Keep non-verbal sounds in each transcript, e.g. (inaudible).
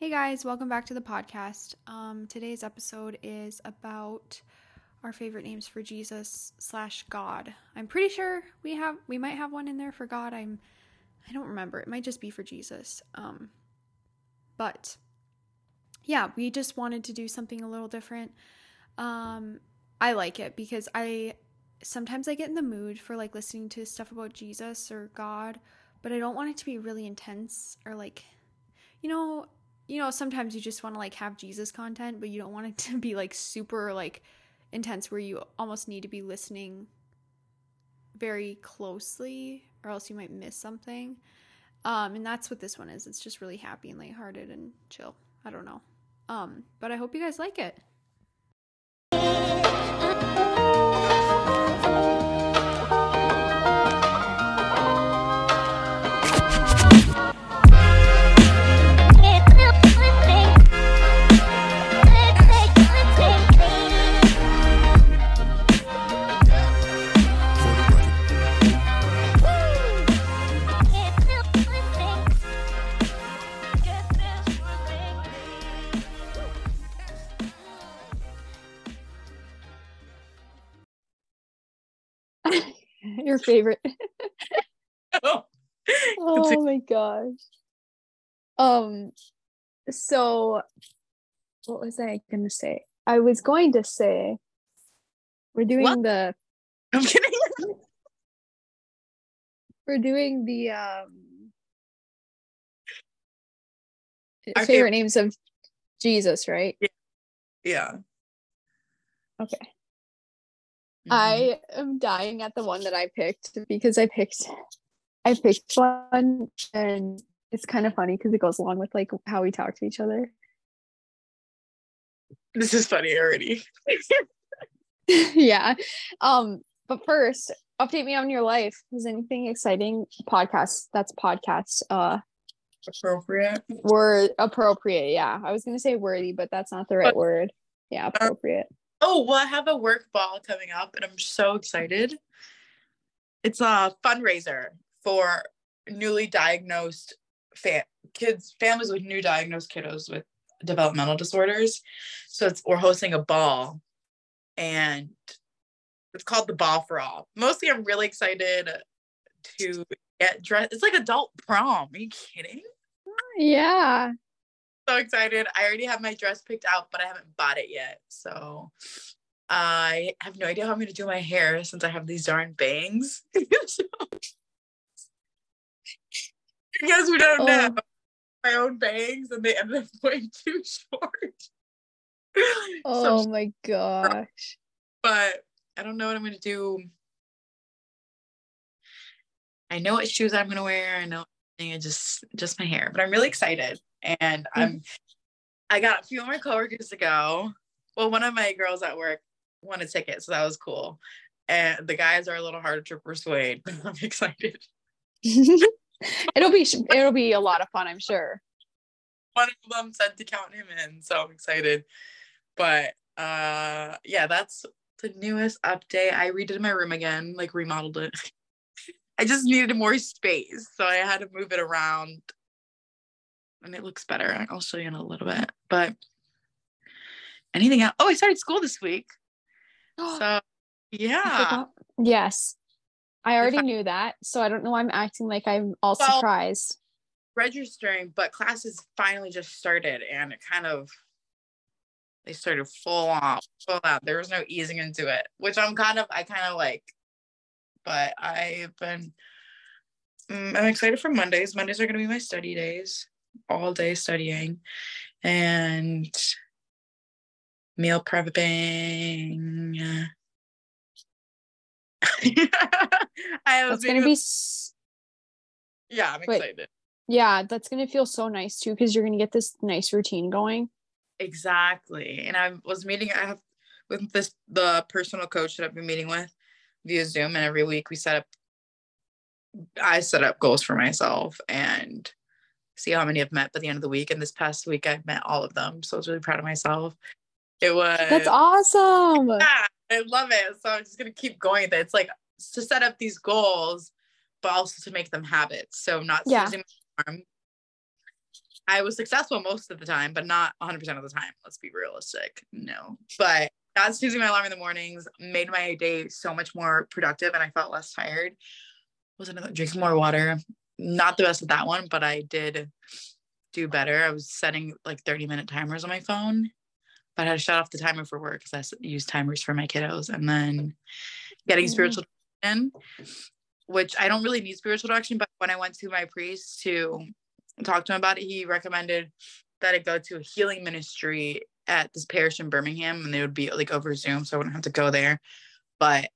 Hey guys, welcome back to the podcast. Um, today's episode is about our favorite names for Jesus slash God. I'm pretty sure we have we might have one in there for God. I'm I don't remember. It might just be for Jesus. Um, but yeah, we just wanted to do something a little different. Um, I like it because I sometimes I get in the mood for like listening to stuff about Jesus or God, but I don't want it to be really intense or like you know, you know, sometimes you just want to like have Jesus content, but you don't want it to be like super like intense where you almost need to be listening very closely or else you might miss something. Um, and that's what this one is. It's just really happy and lighthearted and chill. I don't know. Um, but I hope you guys like it. Favorite. (laughs) Oh. oh my gosh. Um so what was I gonna say? I was going to say we're doing What? the I'm kidding. (laughs) we're doing the um favorite favorite- names of Jesus, right? Yeah. Okay. Mhm. I am dying at the one that I picked because I picked I picked one and it's kind of funny because it goes along with like how we talk to each other. This is funny already. (laughs) yeah. Um, but first, update me on your life. Is anything exciting? Podcast. That's podcast. Uh Appropriate. word appropriate. Yeah. I was gonna say worthy, but that's not the right word. Yeah, appropriate. Oh, well, I have a work ball coming up and I'm so excited. It's a fundraiser for newly diagnosed kids, families with new diagnosed kiddos with developmental disorders. So it's we're hosting a ball and it's called the Ball for All. Mostly I'm really excited to get dressed. It's like adult prom. Are you kidding? Yeah. So excited. I already have my dress picked out, but I haven't bought it yet. So I have no idea how I'm going to do my hair since I have these darn bangs. So- because we don't know Oh. my own bangs and they ended up (laughs) way too short. (laughs) Oh So, my gosh. but I don't know what I'm going to do. I know what shoes I'm going to wear. I know I just just my hair, but I'm really excited. And I'm I got a few more coworkers to go. Well, one of my girls at work won a ticket, so that was cool. And the guys are a little harder to persuade. (laughs) but I'm excited. (laughs) it'll be it'll be a lot of fun, I'm sure. One of them said to count him in, so I'm excited. But uh yeah, that's the newest update. I redid my room again, like remodeled it. (laughs) I just needed more space, so I had to move it around. And it looks better. I'll show you in a little bit. But anything else? Oh, I started school this week. (gasps) So yeah. Yes. I already I- knew that, so I don't know why I'm acting like I'm all Well- surprised. registering, but classes finally just started and it kind of they started full on, full out. There was no easing into it, which I'm kind of I kind of like. But I've been mm, I'm excited for Mondays. Mondays are gonna be my study days, all day studying and meal prepping. (laughs) I was gonna be yeah, I'm Wait. excited. yeah, that's gonna feel so nice too because you're gonna get this nice routine going. Exactly. And I was meeting I have with this the personal coach that I've been meeting with via Zoom and every week we set up I set up goals for myself and see how many I've met by the end of the week. And this past week I've met all of them. So I was really proud of myself. It was That's awesome. yeah, I love it. So I'm just gonna keep going with it. It's like to set up these goals, but also to make them habits. So not Yeah. snoozing my alarm. I was successful most of the time, but not 100% of the time. Let's be realistic. No. But not snoozing my alarm in the mornings made my day so much more productive and I felt less tired. Was another drinking more water. Not the best at that one, but I did do better. I was setting like 30 minute timers on my phone, but I had to shut off the timer for work because I use timers for my kiddos and then getting Mhm. spiritual in, which I don't really need spiritual direction, but when I went to my priest to talk to him about it, he recommended that I go to a healing ministry at this parish in Birmingham and they would be like over Zoom, so I wouldn't have to go there. But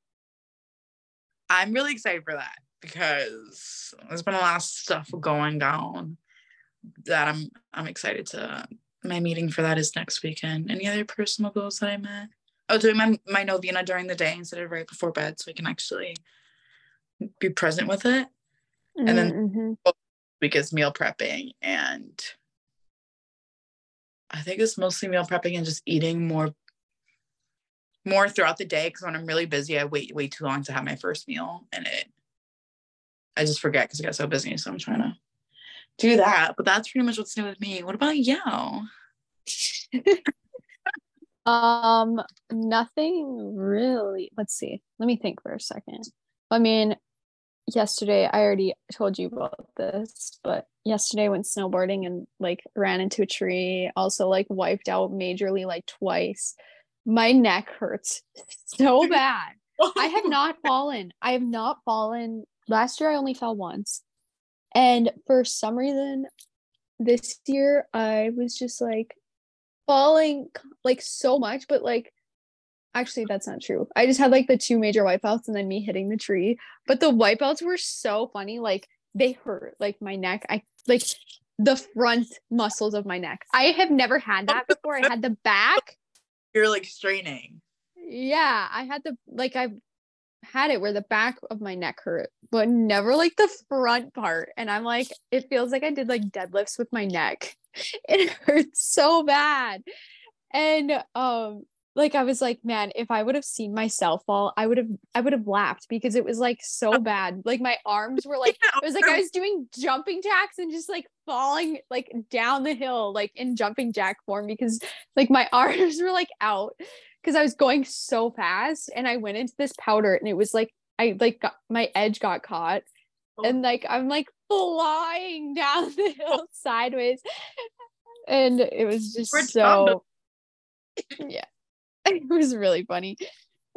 I'm really excited for that because there's been a lot of stuff going down that I'm I'm excited to my meeting for that is next weekend. Any other personal goals that I met? Oh, doing my my novena during the day instead of right before bed so I can actually be present with it. And then- Mhm. Because meal prepping and I think it's mostly meal prepping and just eating more more throughout the day because when I'm really busy, I wait way too long to have my first meal and it I just forget because I get so busy. So I'm trying to do that. But that's pretty much what's new with me. What about you? (laughs) Um, nothing really. Let's see. Let me think for a second. I mean, yesterday I already told you about this, but yesterday I went snowboarding and like ran into a tree, also like wiped out majorly like twice. My neck hurts (laughs) so bad. I have (laughs) not fallen. I have not fallen. Last year I only fell once. And for some reason this year I was just like falling like so much, but like actually that's not true. I just had like the two major wipeouts and then me hitting the tree. But the wipeouts were so funny. Like they hurt like my neck. I like the front muscles of my neck. I have never had that before. I had the back You're like straining. yeah, I had the like I've had it where the back of my neck hurt, but never like the front part. And I'm like, it feels like I did like deadlifts with my neck. (laughs) It hurts so bad. And um like I was like, man, if I would have seen myself fall, I would have I would have laughed because it was like so (laughs) bad. Like my arms were like (laughs) it was like I was doing jumping jacks and just like falling like down the hill like in jumping jack form because like my (laughs) arms were like out because I was going so fast and I went into this powder and it was like I like got my edge got caught Oh. and like I'm like flying down the hill sideways and it was just We're so yeah (laughs) it was really funny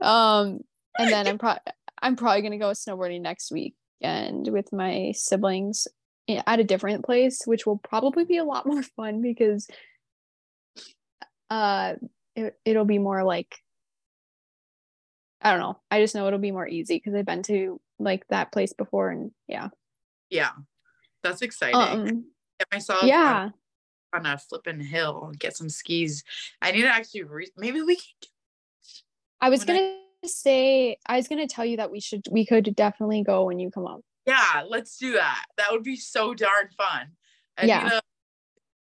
um and then I'm probably I'm probably gonna go snowboarding next week and with my siblings at a different place which will probably be a lot more (laughs) fun because uh it, it'll be more like I don't know. I just know it'll be more easy because I've been to like that place before and yeah. Yeah. That's exciting. Um myself yeah. On, a flipping hill and get some skis. I need to actually re- maybe we can do I was when gonna say I was gonna tell you that we should we could definitely go when you come up. Yeah, let's do that. That would be so darn fun. I Yeah.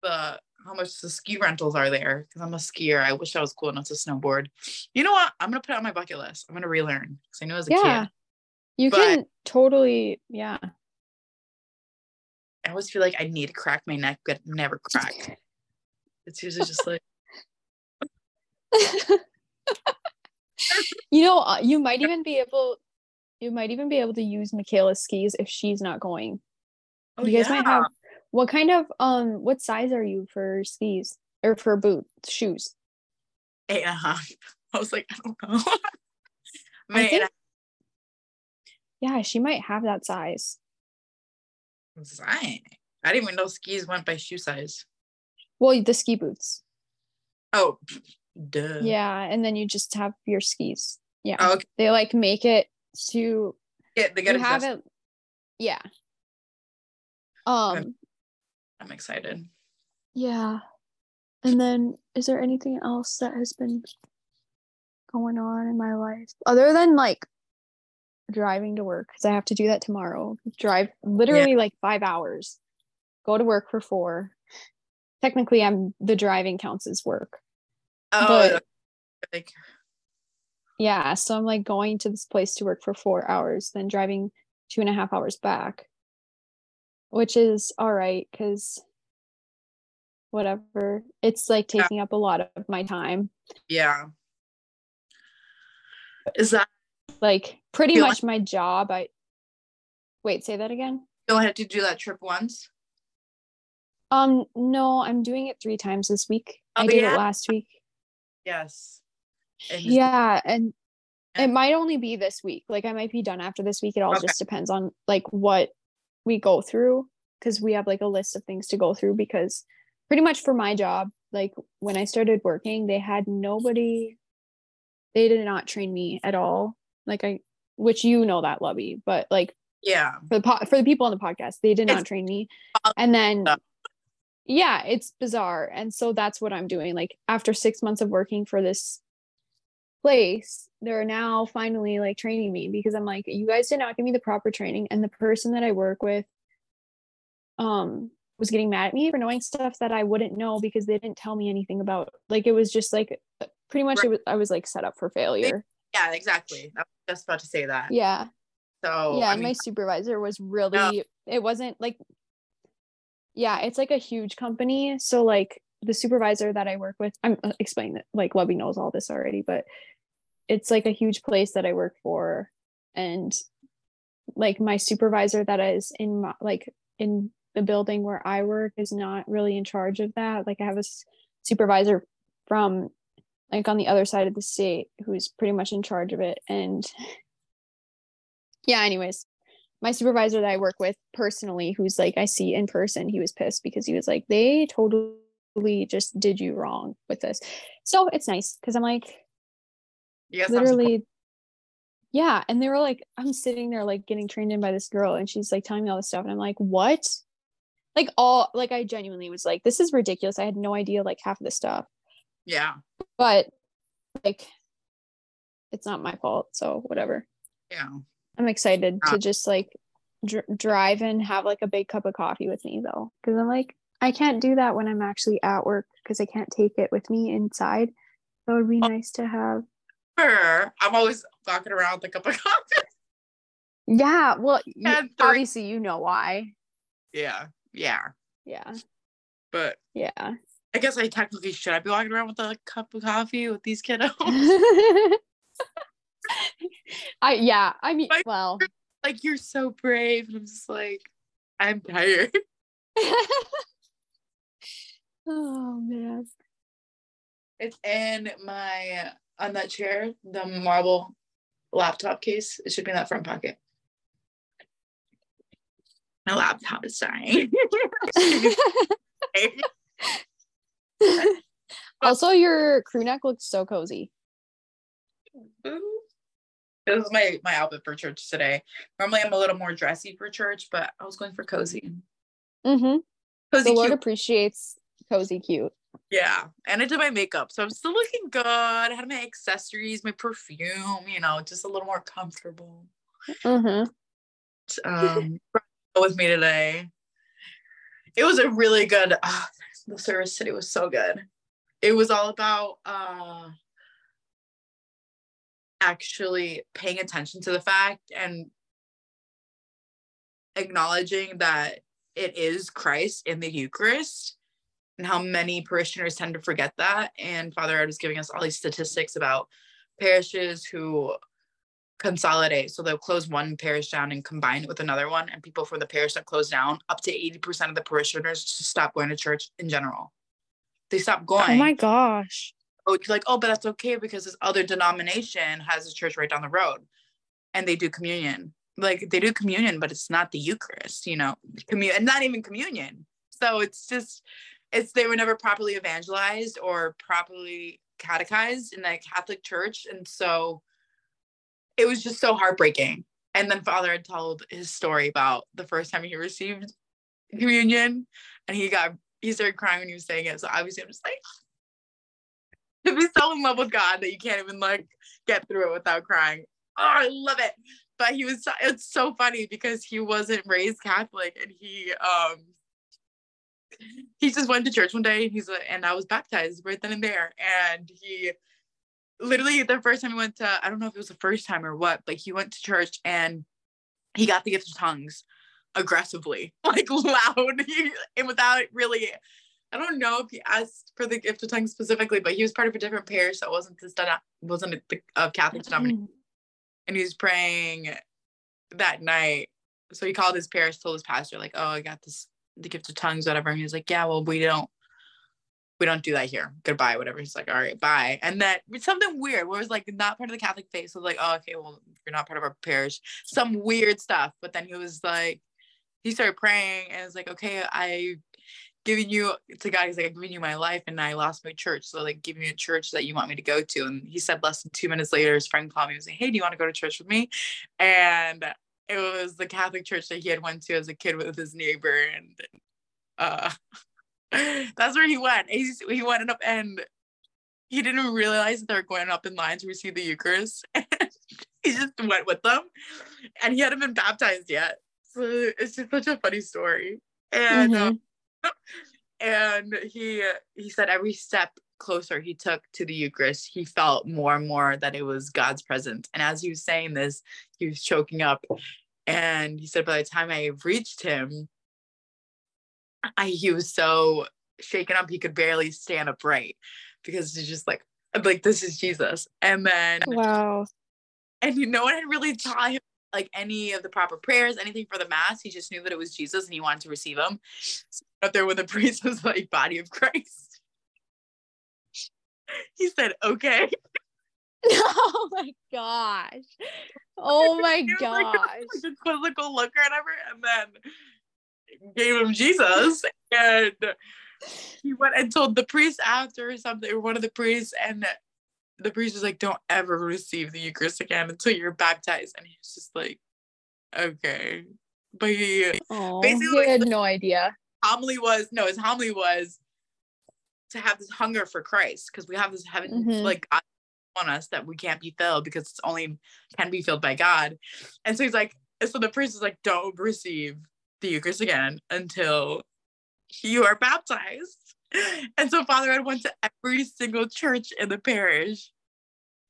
the how much the ski rentals are there because I'm a skier. I wish I was cool enough to snowboard. You know what? I'm gonna put it on my bucket list. I'm gonna relearn because I knew as a Yeah. kid. You But- can totally yeah. I always feel like I need to crack my neck, but never crack. It's usually just like (laughs) you know, uh, you might even be able you might even be able to use Michaela's skis if she's not going. oh you guys yeah. might have what kind of um what size are you for skis or for boots shoes? eight and a half. I was like, I don't know. (laughs) I think- Yeah, she might have that size. A. I didn't even know skis went by shoe size. Well, the ski boots. Oh, duh. Yeah, and then you just have your skis. Yeah. Oh, okay. They like make it to Yeah, they get you have it. Yeah. Um I'm excited. yeah. And then is there anything else that has been going on in my life other than like driving to work cuz I have to do that tomorrow. Drive literally like 5 hours. Go to work for 4. Technically I'm the driving counts as work. Oh, But- like Yeah, so I'm like going to this place to work for four hours, then driving two and a half hours back, which is all right because whatever. It's like taking up a lot of my time. Yeah. Is that Like pretty much my job. I wait, say that again. you only have to do that trip once? Um, no, I'm doing it three times this week. I Oh, did yeah? it last week. Yes. And Yeah, and it might only be this week. Like I might be done after this week. It all Okay. just depends on like what we go through because we have like a list of things to go through because pretty much for my job, like when I started working, they had nobody they did not train me at all. Like I which you know that, Lubby, but like Yeah. for the po- for the people on the podcast they did not It's- train me and then yeah. it's bizarre and so that's what i'm doing like after six months of working for this place they're now finally like training me because i'm like you guys did not give me the proper training and the person that i work with um was getting mad at me for knowing stuff that i wouldn't know because they didn't tell me anything about like it was just like pretty much Right. it was, i was like set up for failure Yeah, exactly. Was just about to say that. yeah. So yeah I and my supervisor was really it wasn't like yeah it's like a huge company. So like the supervisor that i work with i'm uh, explaining that like Lubby knows all this already but it's like a huge place that i work for. And like my supervisor that is in my like in the building where i work is not really in charge of that. Like i have a supervisor from like on the other side of the state who's pretty much in charge of it. And (laughs) yeah anyways my supervisor that i work with personally who's like i see in person he was pissed because he was like they totally just did you wrong with this. So it's nice because i'm like you guys have support. literally yeah and they were like i'm sitting there like getting trained in by this girl and she's like telling me all this stuff and i'm like what? Like all like i genuinely was like this is ridiculous. I had no idea like half of the stuff Yeah. but like it's not my fault so whatever Yeah. i'm excited Ah. to just like dr- drive and have like a big cup of coffee with me though because i'm like i can't do that when i'm actually at work because i can't take it with me inside so it would be Oh. nice to have Sure. I'm always walking around with a cup of (laughs) coffee. yeah well you, obviously you know why Yeah. Yeah. yeah But yeah I guess I technically should I be walking around with a cup of coffee with these kiddos? (laughs) i yeah i mean Like- well like you're so brave. And I'm just like, I'm tired. (laughs) (laughs) oh man It's in my on that chair, the marble laptop case. It should be in that front pocket. My laptop is dying. (laughs) also your crew neck looks so cozy This is my my outfit for church today. Normally I'm a little more dressy for church, but I was going for cozy. mm-hmm. Cozy the lord cute. appreciates cozy cute Yeah. And I did my makeup. So I'm still looking good. I had my accessories, my perfume, you know, just a little more comfortable. mm-hmm. Um (laughs) with me today. It was a really good ah, the service today was so good. It was all about uh actually paying attention to the fact and acknowledging that it is Christ in the Eucharist and how many parishioners tend to forget that. And Father Ed was giving us all these statistics about parishes who consolidate. So they'll close one parish down and combine it with another one. And people from the parish that close down, up to 80% of the parishioners just stop going to church in general. They stop going. oh my gosh oh, you're like, oh, but that's okay because this other denomination has a church right down the road and they do communion. Like they do communion, but it's not the Eucharist, you know, communion, and not even communion. So it's just, it's they were never properly evangelized or properly catechized in the Catholic Church. And so it was just so heartbreaking. And then Father had told his story about the first time he received communion and he got, he started crying when he was saying it. So obviously I'm just like, (laughs) to be so in love with God that you can't even like get through it without crying. Oh, I love it. But he was it's so funny because he wasn't raised Catholic and he um he just went to church one day and he's like and I was baptized right then and there. And he literally the first time he went to I don't know if it was the first time or what, but he went to church and he got the gift of tongues aggressively, (laughs) like loud and without really I don't know if he asked for the gift of tongues specifically, but he was part of a different parish that wasn't this wasn't a, a Catholic mm-hmm. denomination, and he was praying that night. So he called his parish, told his pastor, like, "Oh, I got this the gift of tongues, whatever." And he was like, "Yeah, well, we don't we don't do that here. Goodbye, whatever. He's like, all right, bye. And then something weird where it was like not part of the Catholic faith. So like, oh, okay, well, you're not part of our parish. Some weird stuff. But then he was like, he started praying and it's like, okay, I giving you to God, he's like, I'm giving you my life and I lost my church. So like give me a church that you want me to go to. And he said less than two minutes later, his friend called me and was like, Hey, do you want to go to church with me? And it was the Catholic church that he had went to as a kid with his neighbor. And uh (laughs) that's where he went. He, he went up and he didn't realize that they were going up in line to receive the Eucharist. (laughs) he just went with them and he hadn't been baptized yet. So it's just such a funny story. And mm-hmm. um, (laughs) and he he said every step closer he took to the Eucharist, he felt more and more that it was God's presence. And as he was saying this, he was choking up. And he said by the time I reached him, (laughs) I, he was so shaken up he could barely stand upright because he's just like like this is Jesus. And then wow. And you, no one had really taught him like any of the proper prayers, anything for the mass. He just knew that it was Jesus and he wanted to receive him. So up there when the priest (laughs) was like body of Christ. (laughs) He said, okay. oh my gosh. Oh my gosh. Like, like a quizzical look or whatever. And then gave him Jesus and he went and told the priest after or something or one of the priests and the priest was like don't ever receive the eucharist again until you're baptized. And he was just like okay. But he Aww, basically he had no idea. homily was no his homily was to have this hunger for christ because we have this heaven mm-hmm. like God on us that we can't be filled because it's only can be filled by god. And so he's like so the priest is like don't receive the Eucharist again until you are baptized. And so Father Ed went to every single church in the parish,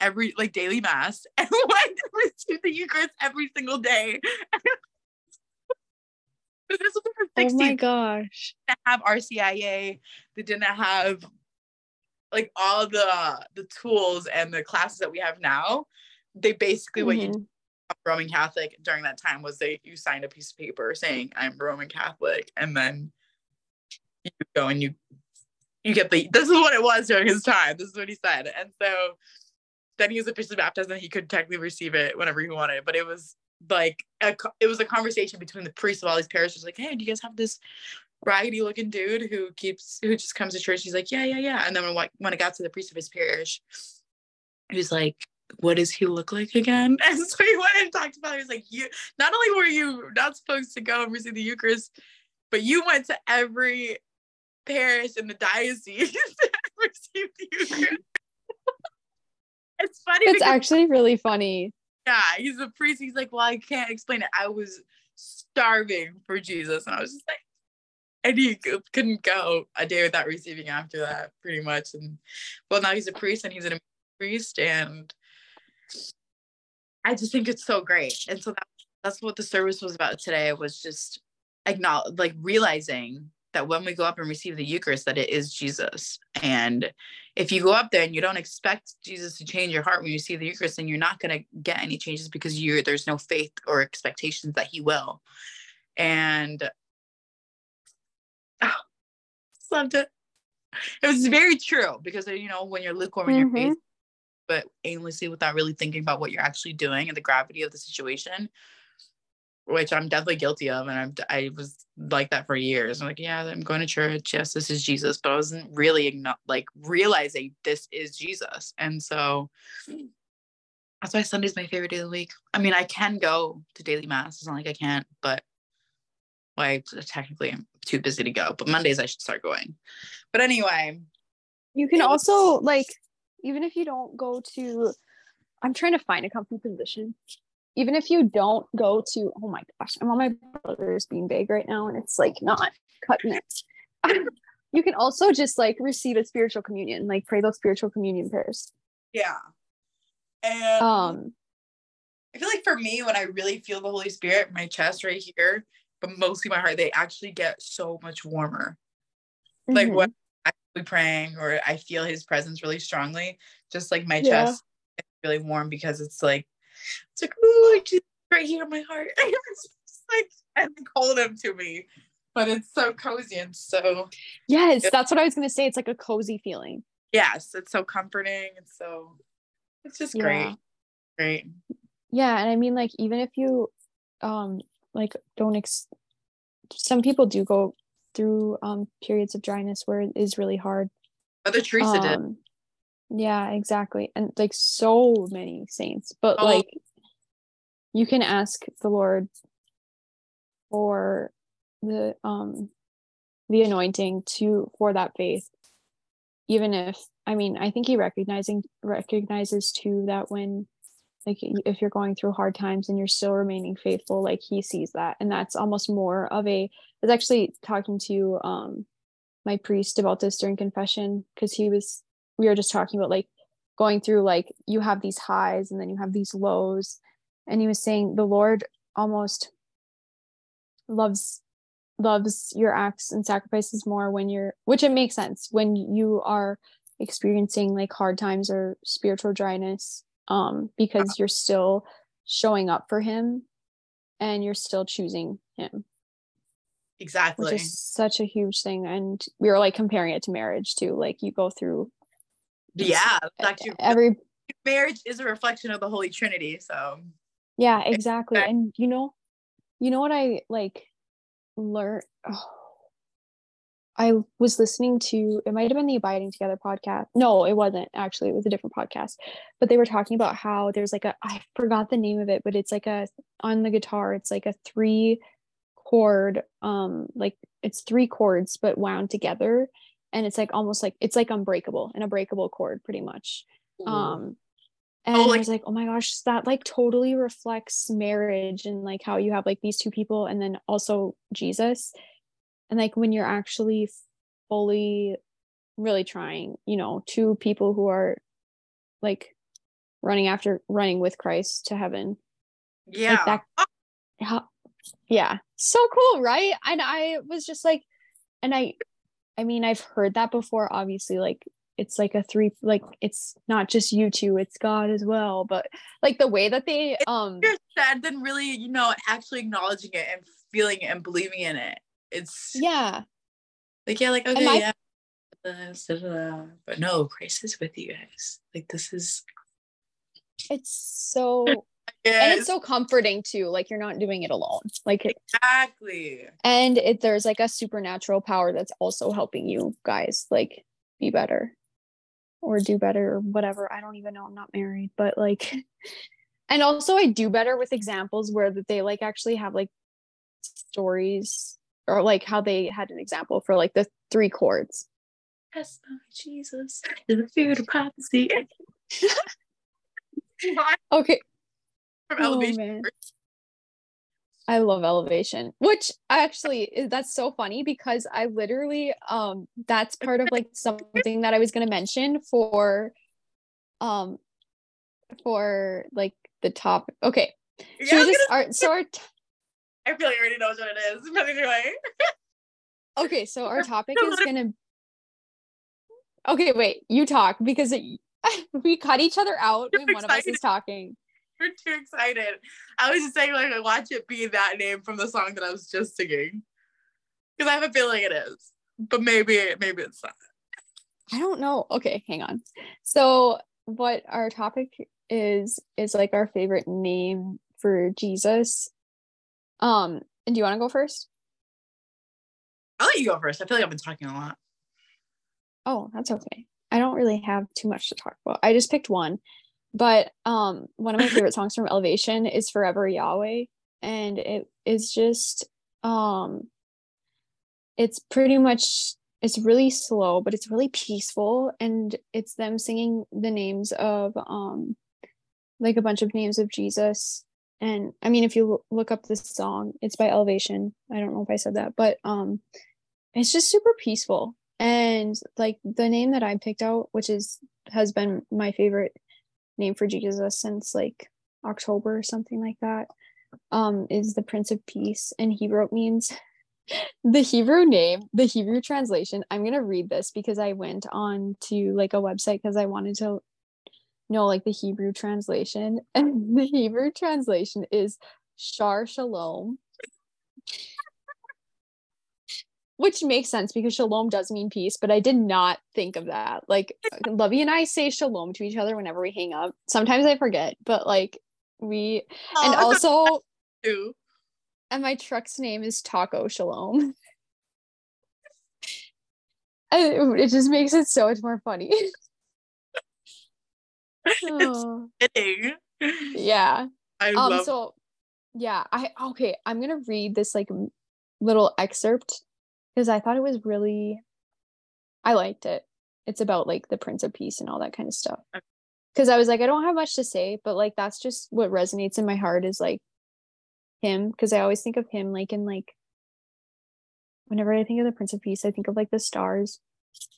every like daily mass, (laughs) and went to receive the Eucharist every single day. (laughs) this was the 60s. Oh my gosh. They didn't have RCIA. They didn't have like all the the tools and the classes that we have now. They basically mm-hmm. what you mm-hmm. Roman Catholic during that time was they you signed a piece of paper saying I'm Roman Catholic and then you go and you you get the this is what it was during his time. This is what he said. And so then he was officially baptized and he could technically receive it whenever he wanted. But it was like a, it was a conversation between the priests of all these parishes like, hey, do you guys have this raggedy looking dude who keeps who just comes to church? He's like, yeah, yeah, yeah. And then when when it got to the priest of his parish, he was like, what does he look like again? (laughs) And so he went and talked about it. He was like, you not only were you not supposed to go and receive the Eucharist, but you went to every parish in the diocese (laughs) to receive the Eucharist. (laughs) it's funny. It's actually really funny. Yeah, he's a priest. He's like, well, I can't explain it. I was starving for Jesus. And I was just like, and he couldn't go a day without receiving after that, pretty much. And well, now he's a priest and he's an priest and I just think it's so great. And so that, that's what the service was about today was just acknowledge like realizing that when we go up and receive the Eucharist, that it is Jesus. And if you go up there and you don't expect Jesus to change your heart when you see the Eucharist, then you're not going to get any changes because you there's no faith or expectations that He will. And oh, loved it. It was very true because you know when you're lukewarm in mm-hmm. your faith, but aimlessly without really thinking about what you're actually doing and the gravity of the situation which i'm definitely guilty of and I'm, i was like that for years. I'm like yeah i'm going to church. Yes this is jesus but i wasn't really like realizing this is jesus. And so that's why sunday's my favorite day of the week. I mean i can go to daily mass. It's not like i can't but well, i'm too busy to go but mondays i should start going. But anyway you can also like even if you don't go to i'm trying to find a comfy position. Even if you don't go to oh my gosh i'm on my brother's beanbag right now and it's like not cutting it (laughs) you can also just like receive a spiritual communion like pray those spiritual communion prayers. Yeah. And um i feel like for me when i really feel the holy spirit my chest right here but mostly my heart they actually get so much warmer. Like Mhm. Praying or I feel his presence really strongly, just like my Yeah. chest is really warm because it's like it's like ooh, Jesus right here in my heart. (laughs) it's just like and called him to me. But it's so cozy and so Yes, that's what I was gonna say. It's like a cozy feeling. yes, it's so comforting. It's so it's just great. Yeah. Great. Yeah, and I mean like even if you um like don't ex some people do go through um periods of dryness where it is really hard. Mother Teresa did. Um, yeah, exactly. And like so many saints, but Oh. like you can ask the Lord for the um the anointing to for that faith even if i mean i think he recognizing recognizes too that when like if you're going through hard times and you're still remaining faithful like he sees that. And that's almost more of a i was actually talking to um my priest about this during confession because he was we were just talking about like going through like you have these highs and then you have these lows. And he was saying the lord almost loves loves your acts and sacrifices more when you're which it makes sense when you are experiencing like hard times or spiritual dryness um because you're still showing up for him and you're still choosing him Exactly. which is such a huge thing and we were like comparing it to marriage too like you go through yeah. Actually every marriage is a reflection of the Holy Trinity. So yeah exactly and you know you know what i like learned oh, i was listening to it might have been the abiding together podcast. No it wasn't actually it was a different podcast. But they were talking about how there's like a i forgot the name of it but it's like a on the guitar it's like a three chord um like it's three chords but wound together. And it's like almost like it's like unbreakable an unbreakable chord pretty much. Um and Oh, I was like, oh my gosh, that like totally reflects marriage and like how you have like these two people and then also Jesus. And like when you're actually fully really trying, you know, two people who are like running after running with Christ to heaven. yeah. that- How, yeah. So cool, right? And I was just like, and I I mean, I've heard that before, obviously, like it's like a three like it's not just you two, it's God as well. But like the way that they um sad than really, you know, actually acknowledging it and feeling it and believing in it. It's yeah. like yeah, like okay, my- yeah. But no, Christ is with you guys. Like this is It's so (laughs) and it's so comforting too. Like you're not doing it alone. Like it exactly. and it there's like a supernatural power that's also helping you guys like be better or do better or whatever i don't even know i'm not married but like (laughs) and also i do better with examples where that they like actually have like stories or like how they had an example for like the three chords Yes, my Jesus the spirit of prophecy. (laughs) okay From Oh, elevation. man. I love elevation, which actually that's so funny because I literally um that's part of like something that I was gonna mention for um for like the top. Okay, Yeah, should I we just gonna- our so our t- I feel like already knows what it is. But anyway. okay so our (laughs) topic is gonna. Okay, wait, you talk because it, (laughs) we cut each other out when one of us is talking. We're too excited. I was just saying, like, I watch it be that name from the song that I was just singing. Because I have a feeling it is. But maybe maybe it's not. I don't know. Okay, hang on. So what our topic is is like our favorite name for Jesus. Um, and do you want to go first? I'll let you go first. I feel like I've been talking a lot. Oh, that's okay. I don't really have too much to talk about. I just picked one. But um one of my favorite (laughs) songs from Elevation is Forever Yahweh and it is just um it's pretty much it's really slow but it's really peaceful and it's them singing the names of um like a bunch of names of Jesus and I mean if you look up this song it's by Elevation. I don't know if I said that but um it's just super peaceful. And like the name that I picked out which is has been my favorite name for Jesus since like October or something like that um is the Prince of Peace and Hebrew means (laughs) the Hebrew name, the Hebrew translation, I'm going to read this because I went on to like a website because I wanted to know like the Hebrew translation. And (laughs) the Hebrew translation is Shar Shalom, which makes sense because shalom does mean peace, but I did not think of that. Like Lovey and I say shalom to each other whenever we hang up. Sometimes I forget, but like we oh, and also (laughs) and my truck's name is Taco Shalom. (laughs) it just makes it so much more funny. Oh. (laughs) Yeah. I um, love so yeah, I okay, I'm gonna read this like little excerpt because I thought it was really I liked it. It's about like the Prince of Peace and all that kind of stuff. Because I was like, I don't have much to say, but like that's just what resonates in my heart is like him. Because I always think of him like in like whenever I think of the Prince of Peace, I think of like the stars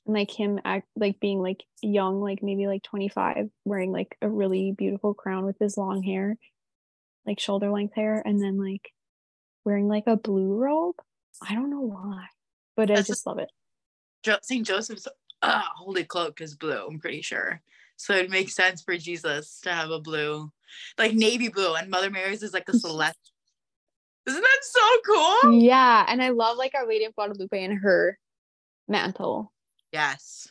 and like him act like being like young, like maybe like 25, wearing like a really beautiful crown with his long hair, like shoulder length hair, and then like wearing like a blue robe. I don't know why but That's I just love it. St. Joseph's uh, holy cloak is blue, I'm pretty sure. So it makes sense for Jesus to have a blue, like navy blue, and Mother Mary's is like a (laughs) celeste. Isn't that so cool? Yeah, and I love like Our Lady of Guadalupe and her mantle. Yes.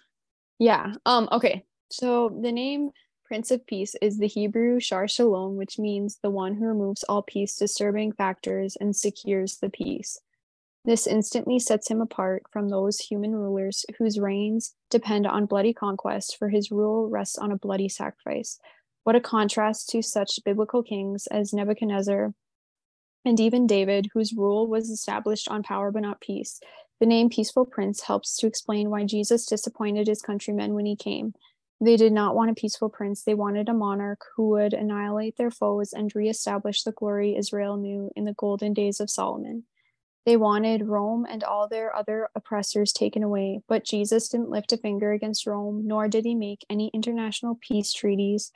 Yeah. Um. Okay. So the name Prince of Peace is the Hebrew Shar Shalom, which means the one who removes all peace disturbing factors and secures the peace. This instantly sets him apart from those human rulers whose reigns depend on bloody conquest, for his rule rests on a bloody sacrifice. What a contrast to such biblical kings as Nebuchadnezzar and even David, whose rule was established on power but not peace. The name Peaceful Prince helps to explain why Jesus disappointed his countrymen when he came. They did not want a peaceful prince, they wanted a monarch who would annihilate their foes and reestablish the glory Israel knew in the golden days of Solomon. They wanted Rome and all their other oppressors taken away, but Jesus didn't lift a finger against Rome, nor did he make any international peace treaties.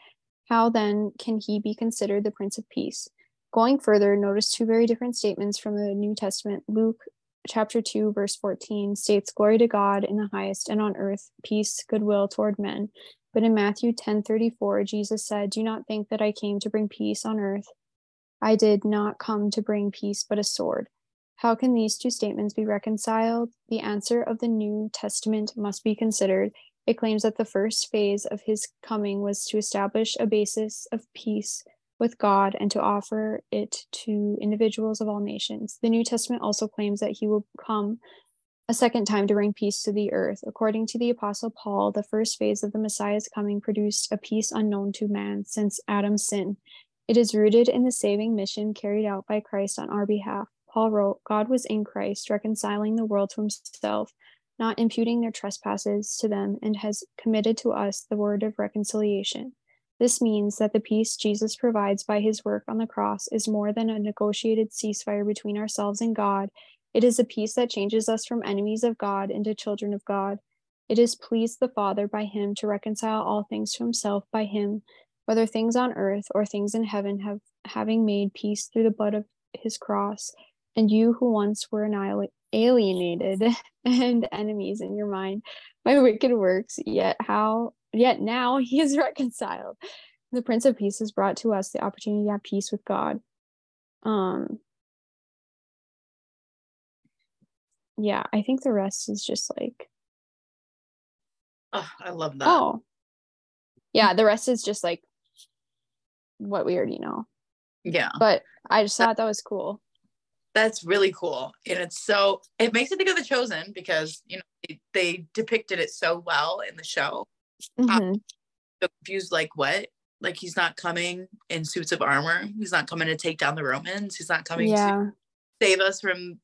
How then can he be considered the Prince of Peace? Going further, notice two very different statements from the New Testament. Luke chapter 2, verse 14 states, Glory to God in the highest, and on earth, peace, goodwill toward men. But in Matthew 10 34, Jesus said, Do not think that I came to bring peace on earth. I did not come to bring peace, but a sword. How can these two statements be reconciled? The answer of the New Testament must be considered. It claims that the first phase of his coming was to establish a basis of peace with God and to offer it to individuals of all nations. The New Testament also claims that he will come a second time to bring peace to the earth. According to the Apostle Paul, the first phase of the Messiah's coming produced a peace unknown to man since Adam's sin. It is rooted in the saving mission carried out by Christ on our behalf. Paul wrote, God was in Christ, reconciling the world to himself, not imputing their trespasses to them, and has committed to us the word of reconciliation. This means that the peace Jesus provides by his work on the cross is more than a negotiated ceasefire between ourselves and God. It is a peace that changes us from enemies of God into children of God. It has pleased the Father by him to reconcile all things to himself by him, whether things on earth or things in heaven, have having made peace through the blood of his cross and you who once were alienated (laughs) and enemies in your mind by wicked works, yet how yet now (laughs) he is reconciled. The Prince of Peace has brought to us the opportunity to have peace with God. Um yeah, I think the rest is just like Oh, I love that. Oh. Yeah, the rest is just like what we already know. Yeah. But I just thought that was cool that's really cool and it's so it makes me think of the chosen because you know they, they depicted it so well in the show mm-hmm. um, confused like what? Like he's not coming in suits of armor? He's not coming to take down the romans? He's not coming yeah. to save us from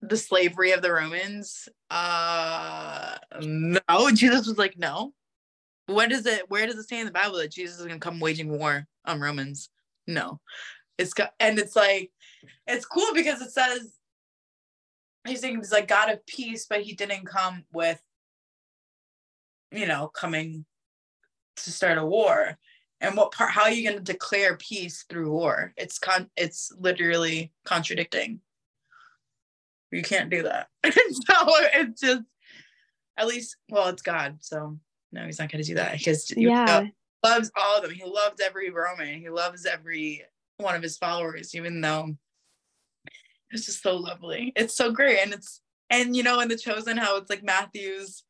the slavery of the romans? Uh no. (laughs) Jesus was like no. When does it where does it say in the bible that jesus is going to come waging war on romans? No. It's got and it's like it's cool because it says he's saying he's like God of peace, but he didn't come with, you know, coming to start a war. And what part? How are you going to declare peace through war? It's con. It's literally contradicting. You can't do that. (laughs) so it's just at least well, it's God. So no, he's not gonna do that because yeah. loves all of them. He loves every Roman. He loves every one of his followers, even though it's just so lovely. It's so great. And it's and you know, in the chosen, how it's like Matthew's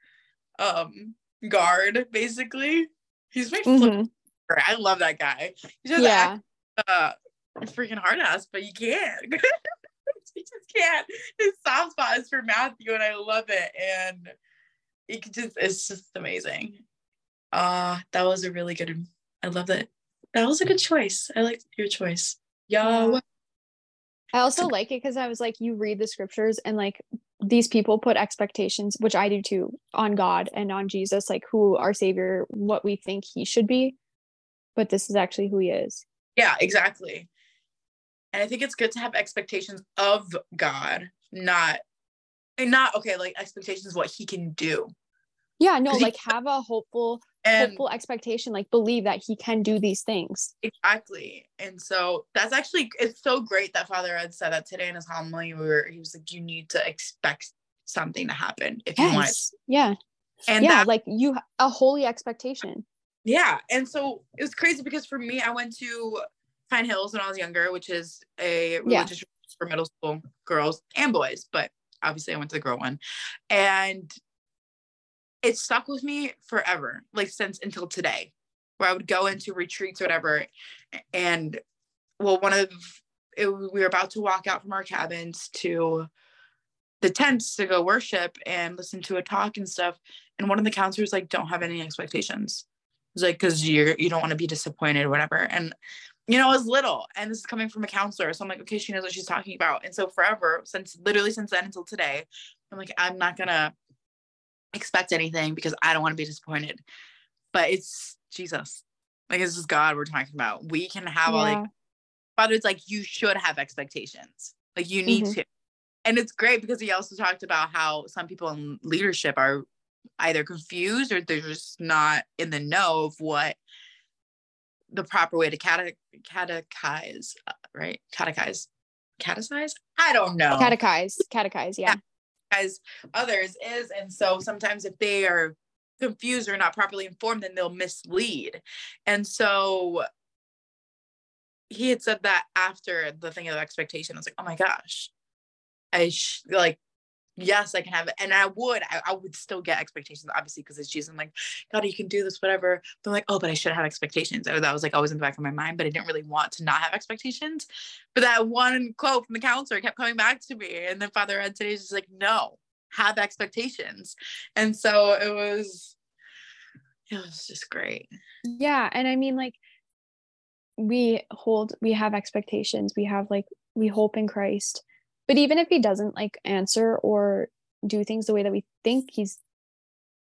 um guard, basically. He's my mm-hmm. I love that guy. He's just yeah. Act, uh freaking hard ass, but you can't. (laughs) you just can't. His soft spot is for Matthew, and I love it. And it just it's just amazing. Uh that was a really good I love that. That was a good choice. I like your choice. Yahweh. I also like it because I was like, you read the scriptures and like these people put expectations, which I do too, on God and on Jesus, like who our savior, what we think he should be. But this is actually who he is. Yeah, exactly. And I think it's good to have expectations of God, not and not okay, like expectations what he can do. Yeah, no, like have a hopeful and hopeful expectation, like believe that he can do these things. Exactly. And so that's actually it's so great that Father Ed said that today in his homily where he was like, you need to expect something to happen if yes. you want. Yeah. And yeah, that, like you a holy expectation. Yeah. And so it was crazy because for me, I went to Pine Hills when I was younger, which is a religious yeah. for middle school girls and boys, but obviously I went to the girl one. And it stuck with me forever, like since until today, where I would go into retreats or whatever. And well, one of it, we were about to walk out from our cabins to the tents to go worship and listen to a talk and stuff. And one of the counselors like, don't have any expectations. It's like, cause you're, you don't want to be disappointed or whatever. And, you know, I was little and this is coming from a counselor. So I'm like, okay, she knows what she's talking about. And so forever since literally since then until today, I'm like, I'm not gonna expect anything because I don't want to be disappointed. But it's Jesus. Like it's just God we're talking about. We can have yeah. like Father, it's like you should have expectations. Like you need mm-hmm. to. And it's great because he also talked about how some people in leadership are either confused or they're just not in the know of what the proper way to cate- catechize, uh, right? Catechize, catechize? I don't know. Catechize, catechize, yeah as others is. And so sometimes if they are confused or not properly informed, then they'll mislead. And so he had said that after the thing of expectation. I was like, oh my gosh. I sh- like yes, I can have it. And I would, I, I would still get expectations, obviously, because it's Jesus. I'm like, God, you can do this, whatever. But I'm like, oh, but I should have expectations. that was like always in the back of my mind, but I didn't really want to not have expectations. But that one quote from the counselor kept coming back to me. And then Father Ed today is just like, no, have expectations. And so it was, it was just great. Yeah. And I mean, like, we hold, we have expectations. We have like, we hope in Christ but even if he doesn't like answer or do things the way that we think he's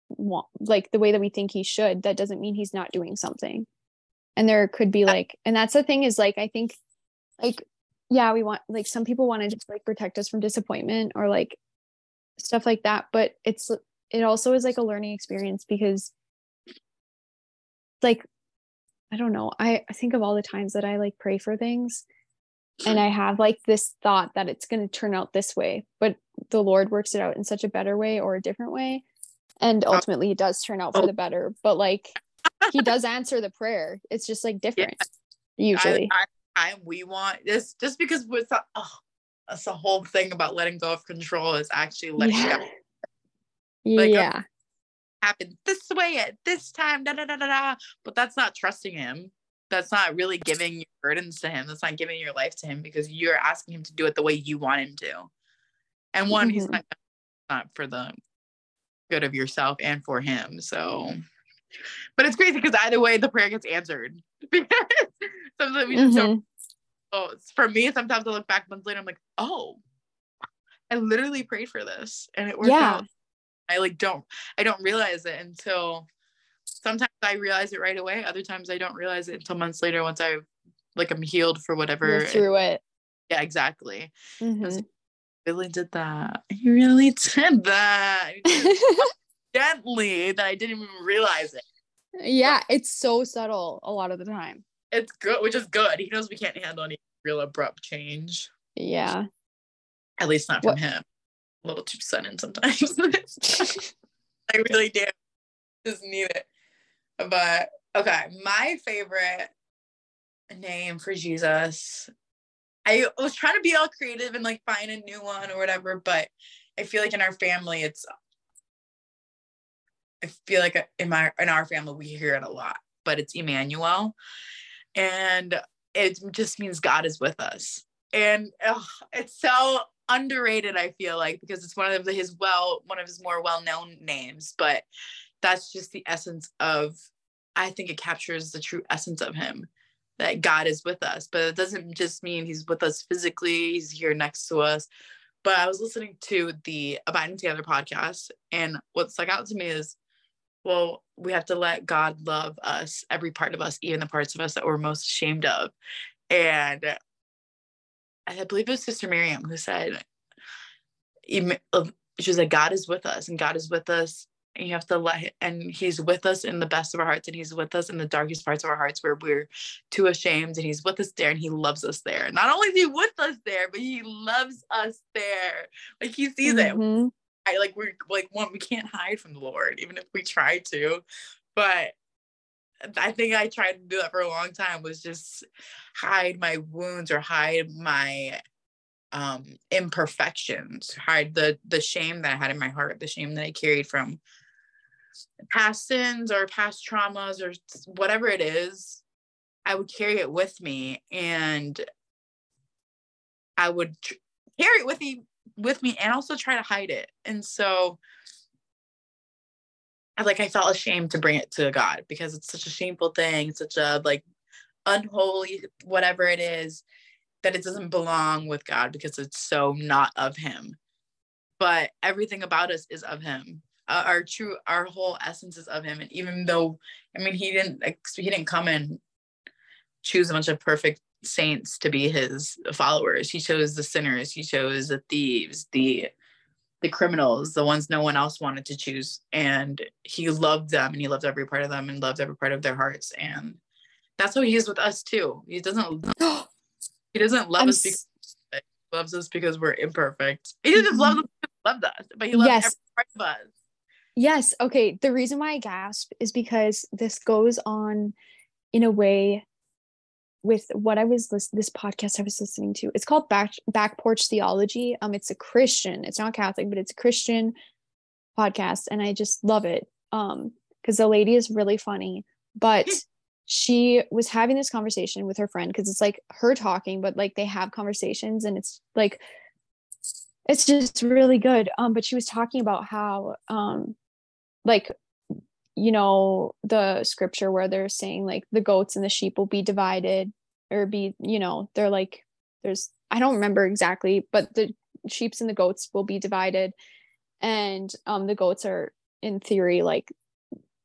want like the way that we think he should that doesn't mean he's not doing something. And there could be like and that's the thing is like i think like yeah we want like some people want to just like protect us from disappointment or like stuff like that. But it's it also is like a learning experience because like i don't know. I, I think of all the times that i like pray for things and I have like this thought that it's going to turn out this way, but the Lord works it out in such a better way or a different way. And oh. ultimately, it does turn out for oh. the better. But like, He does answer the prayer. It's just like different, yeah. usually. I, I, I, we want this just because with uh, oh, that's the whole thing about letting go of control is actually letting yeah. go. Like, yeah. Happen this way at this time, da da da da da. But that's not trusting Him that's not really giving your burdens to him. That's not giving your life to him because you're asking him to do it the way you want him to. And one, mm-hmm. he's not, not for the good of yourself and for him. So, but it's crazy because either way, the prayer gets answered. because (laughs) sometimes we just mm-hmm. don't. Oh, for me, sometimes I look back months later, I'm like, oh, I literally prayed for this and it worked yeah. out. I like don't, I don't realize it until sometimes I realize it right away. Other times I don't realize it until months later once I like I'm healed for whatever. You're through it. Yeah, exactly. Mm-hmm. really did that. He really did that. (laughs) gently that I didn't even realize it. Yeah, it's so subtle a lot of the time. It's good, which is good. He knows we can't handle any real abrupt change. Yeah. At least not from what, him. a little too sudden sometimes. (laughs) I really do. Just need it. But okay, my favorite name for Jesus. I was trying to be all creative and like find a new one or whatever, but I feel like in our family, it's. I feel like in my in our family we hear it a lot, but it's Emmanuel, and it just means God is with us, and it's so underrated. I feel like because it's one of his well one of his more well known names, but that's just the essence of. I think it captures the true essence of him that God is with us, but it doesn't just mean he's with us physically, he's here next to us. But I was listening to the Abiding Together podcast, and what stuck out to me is, well, we have to let God love us, every part of us, even the parts of us that we're most ashamed of. And I believe it was Sister Miriam who said, uh, she was like, God is with us, and God is with us you have to let him, and he's with us in the best of our hearts and he's with us in the darkest parts of our hearts where we're too ashamed and he's with us there and he loves us there. Not only is he with us there but he loves us there. Like he sees mm-hmm. it I, like we're like one we can't hide from the lord even if we try to. But I think I tried to do that for a long time was just hide my wounds or hide my um imperfections hide the the shame that I had in my heart the shame that I carried from past sins or past traumas or whatever it is, I would carry it with me and I would tr- carry it with me with me and also try to hide it. And so I like I felt ashamed to bring it to God because it's such a shameful thing, such a like unholy whatever it is that it doesn't belong with God because it's so not of him. But everything about us is of him uh, our true our whole essence is of him. And even though i mean he didn't he didn't come and choose a bunch of perfect saints to be his followers. He chose the sinners. He chose the thieves the the criminals the ones no one else wanted to choose. And he loved them and he loved every part of them and loved every part of their hearts. And that's how he is with us too. He doesn't (gasps) he doesn't love I'm us because he loves us because we're imperfect. He doesn't mm-hmm. love us loved us but he loves yes. every part of us Yes. Okay. The reason why I gasp is because this goes on in a way with what I was this podcast I was listening to. It's called Back Back Porch Theology. Um, it's a Christian. It's not Catholic, but it's a Christian podcast, and I just love it. Um, because the lady is really funny, but she was having this conversation with her friend because it's like her talking, but like they have conversations, and it's like it's just really good. Um, but she was talking about how um like you know the scripture where they're saying like the goats and the sheep will be divided or be you know they're like there's i don't remember exactly but the sheeps and the goats will be divided. And um the goats are in theory like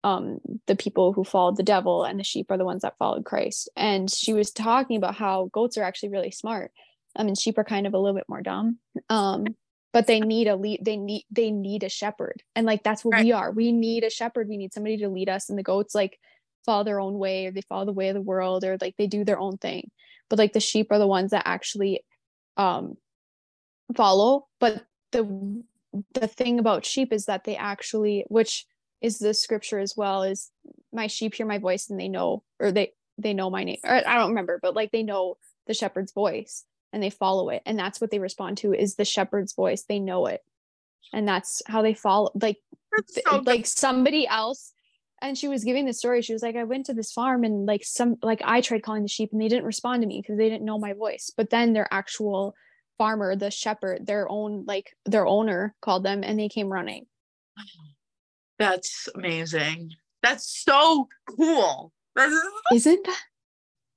um the people who followed the devil and the sheep are the ones that followed christ. And she was talking about how goats are actually really smart. I mean sheep are kind of a little bit more dumb. Um but they need a lead they need they need a shepherd. And like that's what right. we are. We need a shepherd. We need somebody to lead us and the goats like follow their own way or they follow the way of the world or like they do their own thing. But like the sheep are the ones that actually um follow. But the the thing about sheep is that they actually which is the scripture as well is my sheep hear my voice and they know or they they know my name. Or i don't remember but like they know the shepherd's voice and they follow it and that's what they respond to is the shepherd's voice. They know it. And that's how they follow like so like somebody else and she was giving the story she was like i went to this farm and like some like i tried calling the sheep and they didn't respond to me because they didn't know my voice but then their actual farmer the shepherd their own like their owner called them and they came running. That's amazing. That's so cool. Isn't that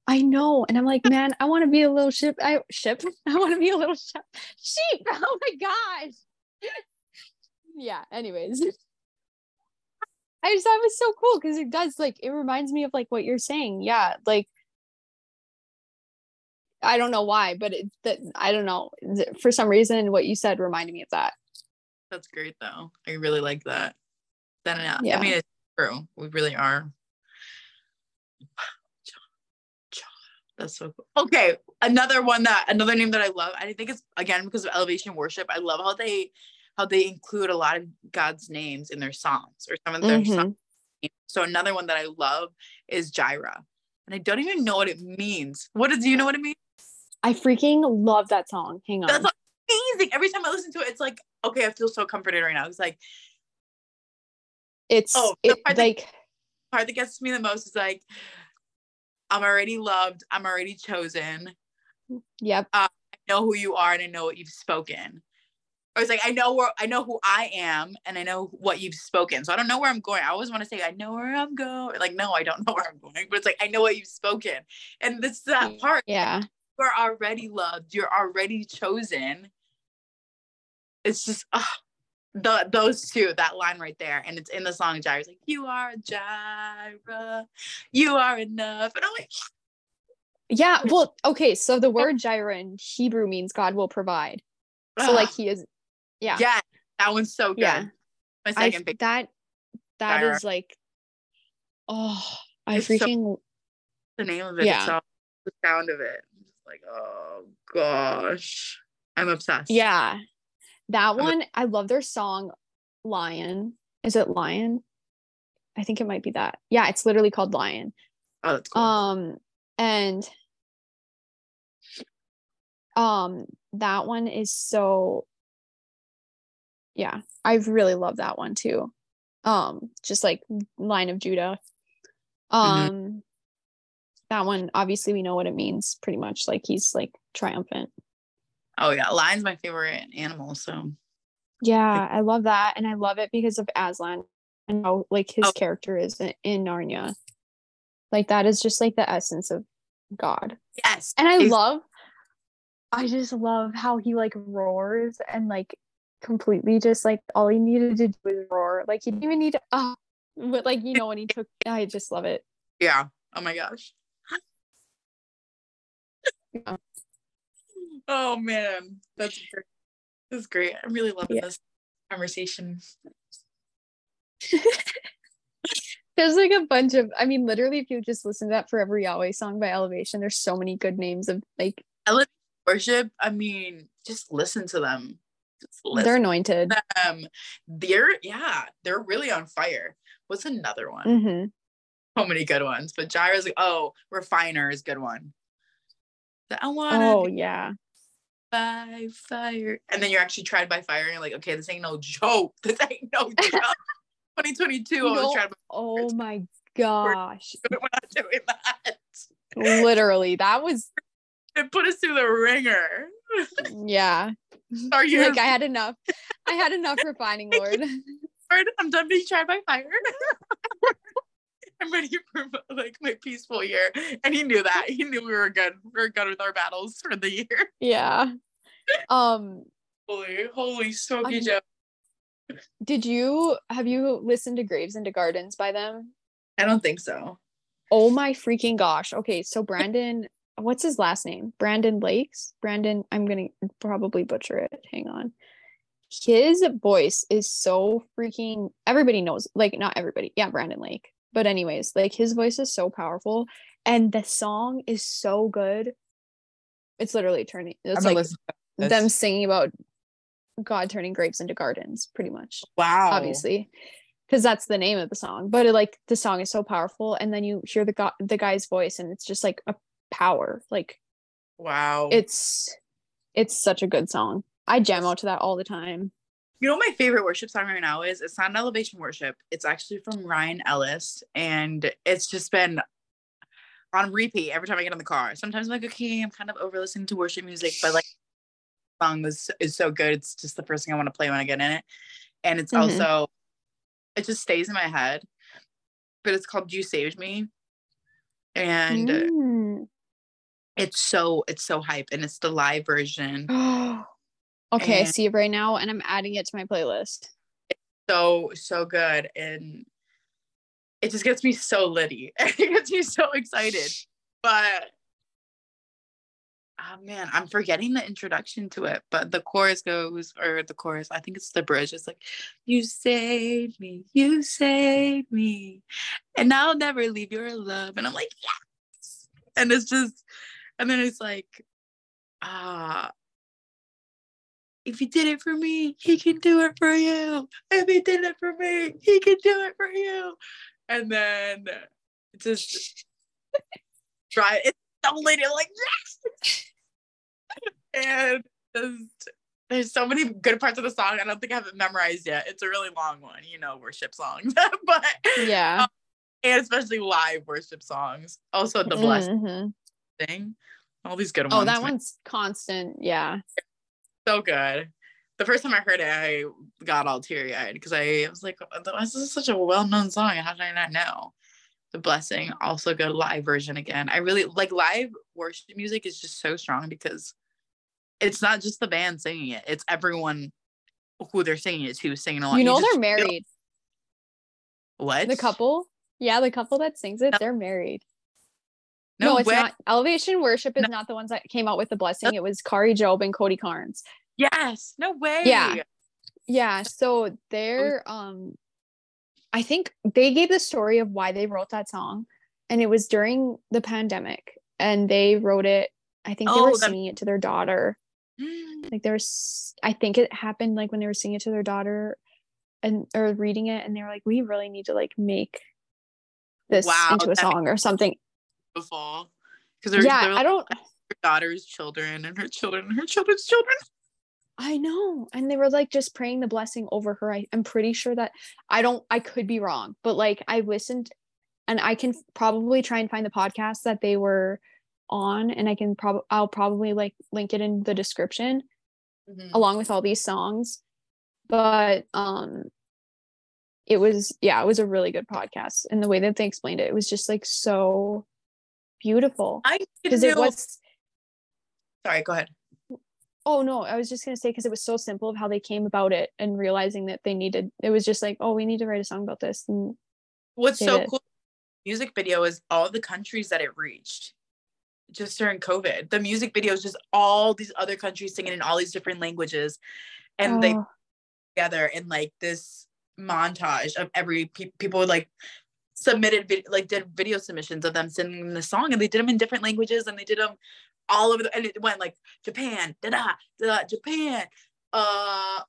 I know. And I'm like, man, I want to be a little ship. I ship. (laughs) I want to be a little ship. Sheep. (laughs) Oh my gosh. yeah. Anyways. I just thought it was so cool because it does like it reminds me of like what you're saying. Yeah. Like I don't know why, but it that I don't know. For some reason what you said reminded me of that. That's great though. I really like that. Then yeah. I mean it's true. We really are That's so cool. Okay, another one that another name that I love. I think it's again because of elevation worship. I love how they how they include a lot of God's names in their songs or some of their Mhm. songs. So another one that I love is Jireh. And I don't even know what it means. What do you know what it means? I freaking love that song. Hang on. That's amazing. Every time I listen to it, it's like, okay, I feel so comforted right now. It's like it's Oh, the it, part that- like part that gets me the most is like, I'm already loved, I'm already chosen. yep. I know who you are and I know what you've spoken. I was like I know where I know who I am and I know what you've spoken. So I don't know where I'm going. I always want to say I know where I'm going. Like no, I don't know where I'm going. But it's like I know what you've spoken. And this that part Yeah. you're already loved. You're already chosen. It's just ah, the those two, that line right there, and it's in the song Jireh. It's like you are a Jireh, you are enough, and I'm like, Yeah. Well, okay. So the word jireh in Hebrew means God will provide. So like he is yeah. yeah, that one's so good. Yeah. My I second pick. that that is like oh I It's so- freaking the name of it Yeah. itself, the sound of it. I'm just like, oh gosh, I'm obsessed. yeah. That one I love their song Lion. Is it Lion? I think it might be that. Yeah, it's literally called Lion. Oh, that's cool. Um and um that one is so yeah, I really love that one too. Um just like line of Judah. Um that one obviously we know what it means pretty much like he's like triumphant. Oh yeah, lion's my favorite animal. So Yeah, I love that and I love it because of Aslan and how like his Oh. character is in, in Narnia. Like that is just like the essence of God. yes, And I Ex- love, I just love how he like roars and like completely just like all he needed to do was roar. Like he didn't even need to, uh, but like, you know, when he took, I just love it. yeah. Oh my gosh. Yeah. Oh man, that's great. That's great. I'm really loving Yeah. this conversation. (laughs) There's like a bunch of, I mean, literally, if you just listen to that Forever Yahweh song by Elevation, there's so many good names of like, Worship. I mean, just listen to them. Just they're anointed. them. They're yeah, they're really on fire. What's another one? hmm So many good ones. But Jireh's like, oh, Refiner is a good one. The, I want Oh, yeah. By fire. And then you're actually tried by fire, and you're like, okay, this ain't no joke. (laughs) This ain't no (laughs) joke. 2022, I was tried by Oh my gosh. (laughs) we're not doing that. Literally, that was, It put us through the ringer. yeah. Are you Like I had enough. I had enough refining. Lord, I'm done being tried by fire. I'm ready (laughs) for like my peaceful year. And he knew that. He knew we were good. We were good with our battles for the year. (laughs) yeah. Um, Holy, holy smoky Joe. Did you have you listened to Graves into Gardens by them? I don't think so. Oh my freaking gosh. Okay, so Brandon, what's his last name? Brandon Lakes? Brandon, I'm gonna probably butcher it. Hang on. His voice is so freaking everybody knows, like not everybody, yeah, Brandon Lake. But anyways, like his voice is so powerful and the song is so good. It's literally turning it's like listen to this. them singing about God turning grapes into gardens, pretty much. Wow. obviously because that's the name of the song but it, like the song is so powerful and then you hear the guy the guy's voice and it's just like a power like Wow. it's it's such a good song i jam out to that all the time You know my favorite worship song right now is? It's not an elevation worship. It's actually from Ryan Ellis. And it's just been on repeat every time I get in the car. Sometimes I'm like, okay, I'm kind of over listening to worship music, but like song is is so good. It's just the first thing I want to play when I get in it. And it's Mhm. also it just stays in my head. But it's called You Saved Me. And Mm. it's so it's so hype and it's the live version. (gasps) (gasps) okay i see it right now and i'm adding it to my playlist. So so good and it just gets me so litty. (laughs) It gets me so excited. But oh man i'm forgetting the introduction to it but the chorus goes or the chorus i think it's the bridge it's like you saved me you saved me and i'll never leave your love. And i'm like yes! And it's just and then it's like ah if he did it for me, he can do it for you. If he did it for me, he can do it for you. And then just try it's (laughs) double lady. Like, yes. and just, there's so many good parts of the song. I don't think I have it memorized yet. It's a really long one, you know, worship songs. (laughs) but yeah. Um, and especially live worship songs. Also the blessing Mhm. thing. All these good ones. Oh, that one's constant. Yeah. So good. The first time I heard it, I got all teary eyed because I was like, "This is such a well known song. How did I not know?" The blessing, also good live version again. I really like live worship music is just so strong because it's not just the band singing it; it's everyone who they're singing it to singing along. You know just they're feel- married. what The couple. Yeah, the couple that sings it, they're married. No, No, it's way. not. Elevation Worship is No. not the ones that came out with the blessing. It was Kari Jobe and Cody Carnes. Yes, no way. Yeah. Yeah, so they're um I think they gave the story of why they wrote that song and it was during the pandemic and they wrote it I think they Oh, were that- singing it to their daughter. Like there's I think it happened like when they were singing it to their daughter and or reading it and they were like we really need to like make this Wow, into a song or something. Beautiful. Because they're, yeah, I don't her daughter's children and her children and her children's children. I know. And they were like just praying the blessing over her. I, I'm pretty sure that I don't, I could be wrong, but like I listened and I can probably try and find the podcast that they were on and I can probably, I'll probably like link it in the description along with all these songs. But, um, it was, yeah, it was a really good podcast. And the way that they explained it, it was just like so beautiful I because it was Sorry, go ahead. Oh no, I was just gonna say because it was so simple of how they came about it and realizing that they needed. It was just like, oh, we need to write a song about this. And What's so did. cool music video is all the countries that it reached just during COVID. The music video is just all these other countries singing in all these different languages. And they Oh, together in like this montage of every pe- people would like submitted like did video submissions of them singing the song and they did them in different languages and they did them all over the and it went like Japan da da da Japan uh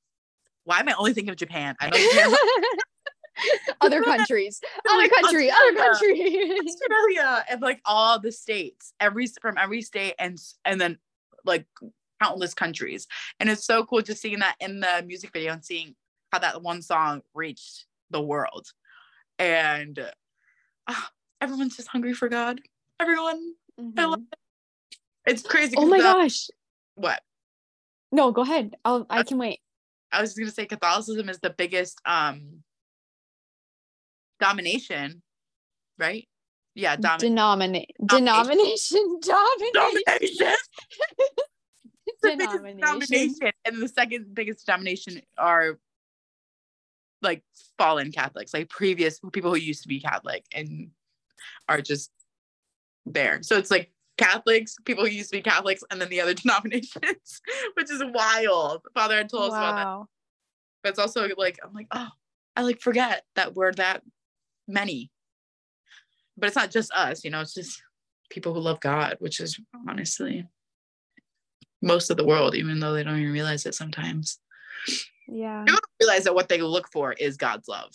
why am I only thinking of Japan? I know. (laughs) Other (laughs) countries, other country, other country. (laughs) Australia and like all the states, every from every state, and and then like countless countries, and it's so cool just seeing that in the music video and seeing how that one song reached the world, and ah, everyone's just hungry for God. Everyone, I love Mhm. it's crazy. Oh my the- gosh! What No, go ahead. I'll. I can wait. I was just gonna say, Catholicism is the biggest um domination, right? Yeah, domin- Denominate denomination (laughs) domination. domination. (laughs) It's the biggest Denomination. denomination, and the second biggest denomination are like fallen Catholics, like previous people who used to be Catholic and are just there. So it's like Catholics, people who used to be Catholics, and then the other (laughs) denominations, which is wild. Father had told us about that. Wow. But it's also like I'm like, oh, I like forget that we're that many. But it's not just us, you know, it's just people who love God, which is honestly most of the world, even though they don't even realize it sometimes. Yeah. Don't realize that what they look for is God's love.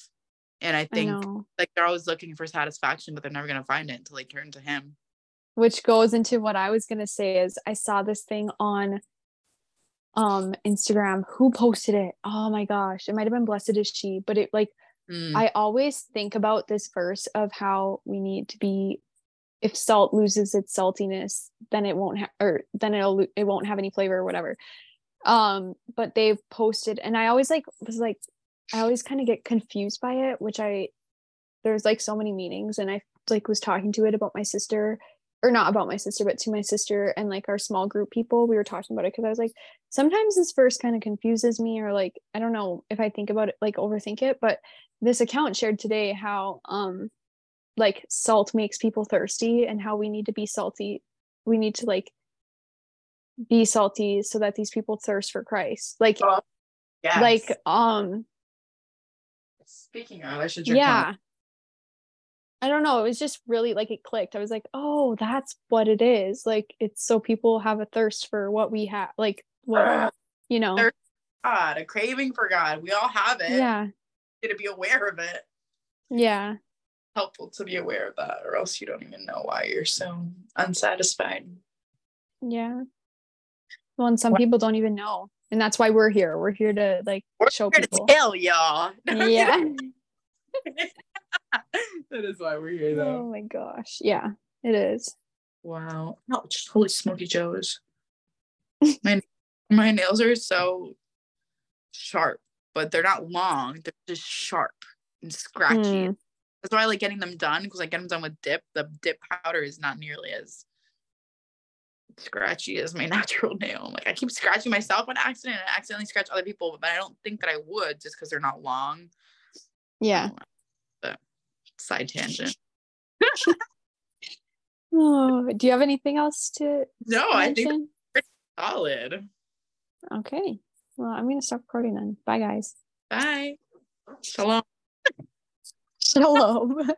And I I think know. like they're always looking for satisfaction, but they're never gonna find it until they turn to him. which goes into what I was gonna say is I saw this thing on um Instagram. Who posted it? Oh my gosh, it might have been Blessed is She, but it like Mm, I always think about this verse of how we need to be if salt loses its saltiness, then it won't have or then it'll it won't have any flavor or whatever. Um, but they've posted and I always like was like I always kind of get confused by it, which I there's like so many meanings and I like was talking to it about my sister or not about my sister but to my sister and like our small group people we were talking about it because I was like sometimes this verse kind of confuses me or like I don't know if I think about it like overthink it but this account shared today how um like salt makes people thirsty and how we need to be salty we need to like be salty so that these people thirst for Christ like Oh, yes. like um speaking of, I should drink yeah i don't know it was just really like it clicked i was like oh that's what it is like it's so people have a thirst for what we have like what you know God, a craving for God. We all have it. Yeah. To be aware of it. Yeah. Helpful to be aware of that, or else you don't even know why you're so unsatisfied. Yeah. Well, and some What- people don't even know. And that's why we're here. We're here to like We're show here to people. tell y'all. (laughs) Yeah. (laughs) that is why we're here, though. oh my gosh. Yeah, it is. Wow. No, just holy smoky joes. (laughs) my my nails are so sharp, but they're not long. They're just sharp and scratchy. Mm. That's why I like getting them done because I get them done with dip. The dip powder is not nearly as scratchy as my (laughs) natural nail. Like I keep scratching myself on accident and I accidentally scratch other people, but I don't think that I would just because they're not long. Yeah. Oh, side tangent. (laughs) (laughs) Oh, do you have anything else to No, I think mention? solid. Okay. Well, I'm going to stop recording then. Bye, guys. Bye. Shalom. Shalom.